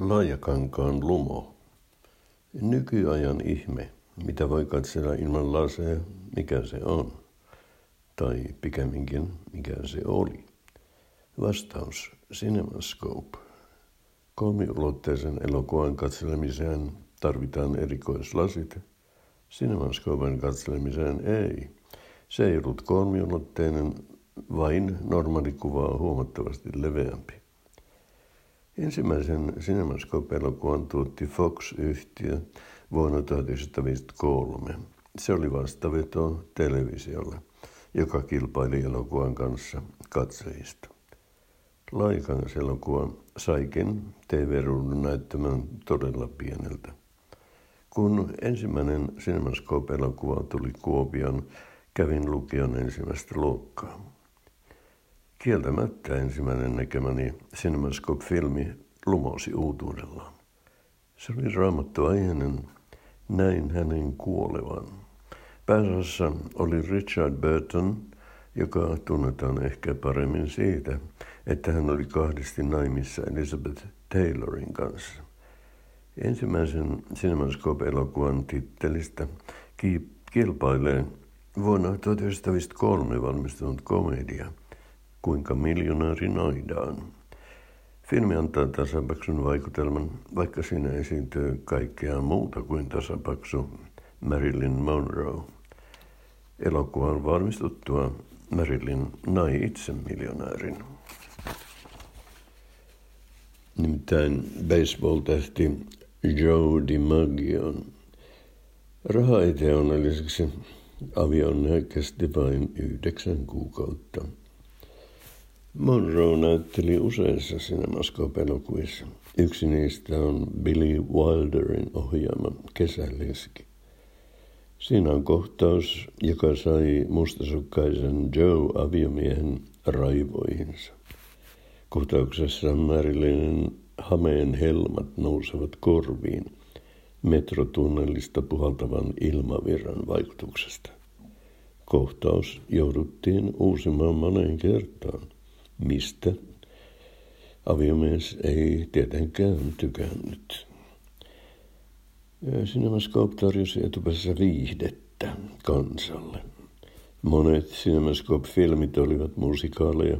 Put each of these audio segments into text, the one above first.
Laajakankaan lumo. Nykyajan ihme. Mitä voi katsella ilman laseja? Mikä se on? Tai pikemminkin, mikä se oli? Vastaus. Cinemascope. Kolmiulotteisen elokuvan katselemiseen tarvitaan erikoislasit. Cinemascopen katselemiseen ei. Se ei ollut kolmiulotteinen, vain normaali kuva on huomattavasti leveämpi. Ensimmäisen Cinemascope-elokuvan tuotti Fox-yhtiö vuonna 1953. Se oli vastaveto televisiolle, joka kilpaili elokuvan kanssa katsojista. Laikangas-elokuva saikin TV-ruudun näyttämään todella pieneltä. Kun ensimmäinen Cinemascope-elokuva tuli Kuopion, kävin lukion ensimmäistä luokkaa. Kieltämättä ensimmäinen näkemäni Cinemascope-filmi lumosi uutuudellaan. Se oli raamattuaiheinen, näin hänen kuolevan. Pääosassa oli Richard Burton, joka tunnetaan ehkä paremmin siitä, että hän oli kahdesti naimissa Elizabeth Taylorin kanssa. Ensimmäisen Cinemascope-elokuvan tittelistä kilpailee vuonna 1903 valmistunut komedia – kuinka miljonääri naidaan. Filmi antaa tasapaksun vaikutelman, vaikka siinä esiintyy kaikkea muuta kuin tasapaksu Marilyn Monroe. Elokuvan valmistuttua Marilyn nai itse miljonäärin. Nimittäin baseball-tähti Joe DiMaggio. Raha-eteen lisäksi avion kesti vain yhdeksän kuukautta. Monroe näytteli useissa Cinemascope-elokuvissa. Yksi niistä on Billy Wilderin ohjaama Kesäleski. Siinä on kohtaus, joka sai mustasukkaisen Joe aviomiehen raivoihinsa. Kohtauksessa Marilyn hameen helmat nousevat korviin metrotunnelista puhaltavan ilmavirran vaikutuksesta. Kohtaus jouduttiin uusimaan moneen kertaan – mistä aviomies ei tietenkään tykännyt. Cinemascope tarjosi etupäässä viihdettä kansalle. Monet Cinemascope-filmit olivat musikaaleja,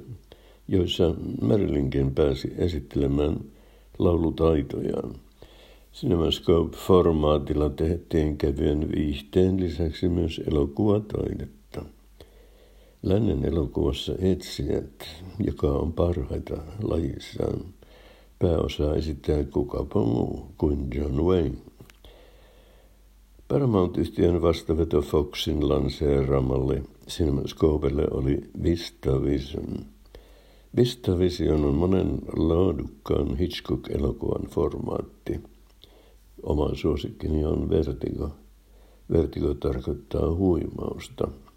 joissa Marilynkin pääsi esittelemään laulutaitojaan. Cinemascope-formaatilla tehtiin kevyen viihteen lisäksi myös elokuvataidetta. Lännen elokuvassa Etsijät, joka on parhaita lajissaan, pääosa esittää kukapa muu kuin John Wayne. Paramount-yhtiön vastaveto Foxin lanseeramalle CinemaScopelle oli VistaVision. VistaVision on monen laadukkaan Hitchcock-elokuvan formaatti. Oma suosikkini on Vertigo. Vertigo tarkoittaa huimausta –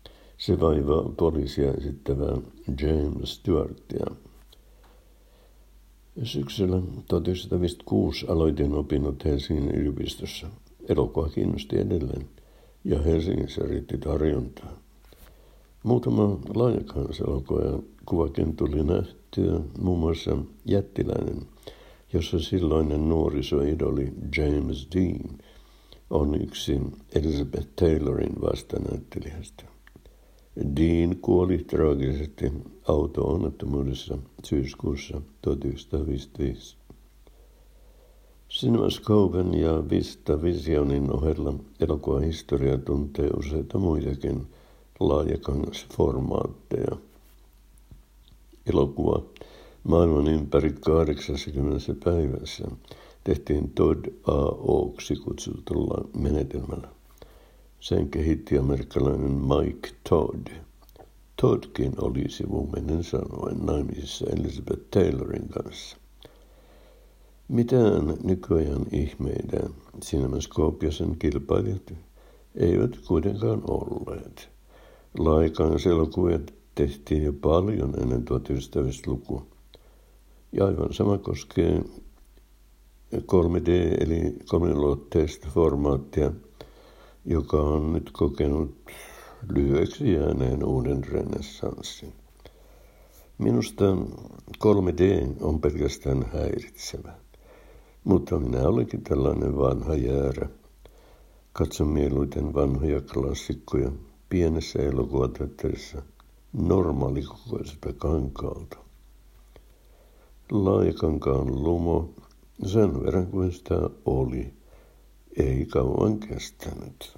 se vaivaa poliisia esittävää James Stewartia. Syksyllä 1956 aloitin opinnot Helsingin yliopistossa. Elokuva kiinnosti edelleen ja Helsingissä riitti tarjontaa. Muutama laajakanselokuva kuvakin tuli nähtyä, muun muassa Jättiläinen, jossa silloinen nuorisoidoli James Dean on yksi Elizabeth Taylorin vastanäyttelijästä. Dean kuoli traagisesti auto-onnettomuudessa syyskuussa 1955. Cinemascopen ja Vista Visionin ohella elokuvahistoria tuntee useita muitakin laajakangasformaatteja. Elokuva maailman ympäri 80 päivässä tehtiin Todd A.O.ksi kutsutulla menetelmällä. Sen kehitti amerikkalainen Mike Todd. Toddkin oli sivumennen sanoen naimisissa Elizabeth Taylorin kanssa. Mitään nykyajan ihmeitä Cinemascope ja sen kilpailijat eivät kuitenkaan olleet. Laikaan elokuvia tehtiin jo paljon ennen 1900-lukua. Ja aivan sama koskee 3D eli kolmiluotteista formaattia – joka on nyt kokenut lyhyeksi jääneen uuden renessanssin. Minusta 3D on pelkästään häiritsevä. Mutta minä olenkin tällainen vanha jäärä. Katson mieluiten vanhoja klassikkoja pienessä elokuvateatterissa normaalikokoiselta kankaalta. Laajakankaan lumo, sen verran kuin sitä oli, ei kauan kestänyt.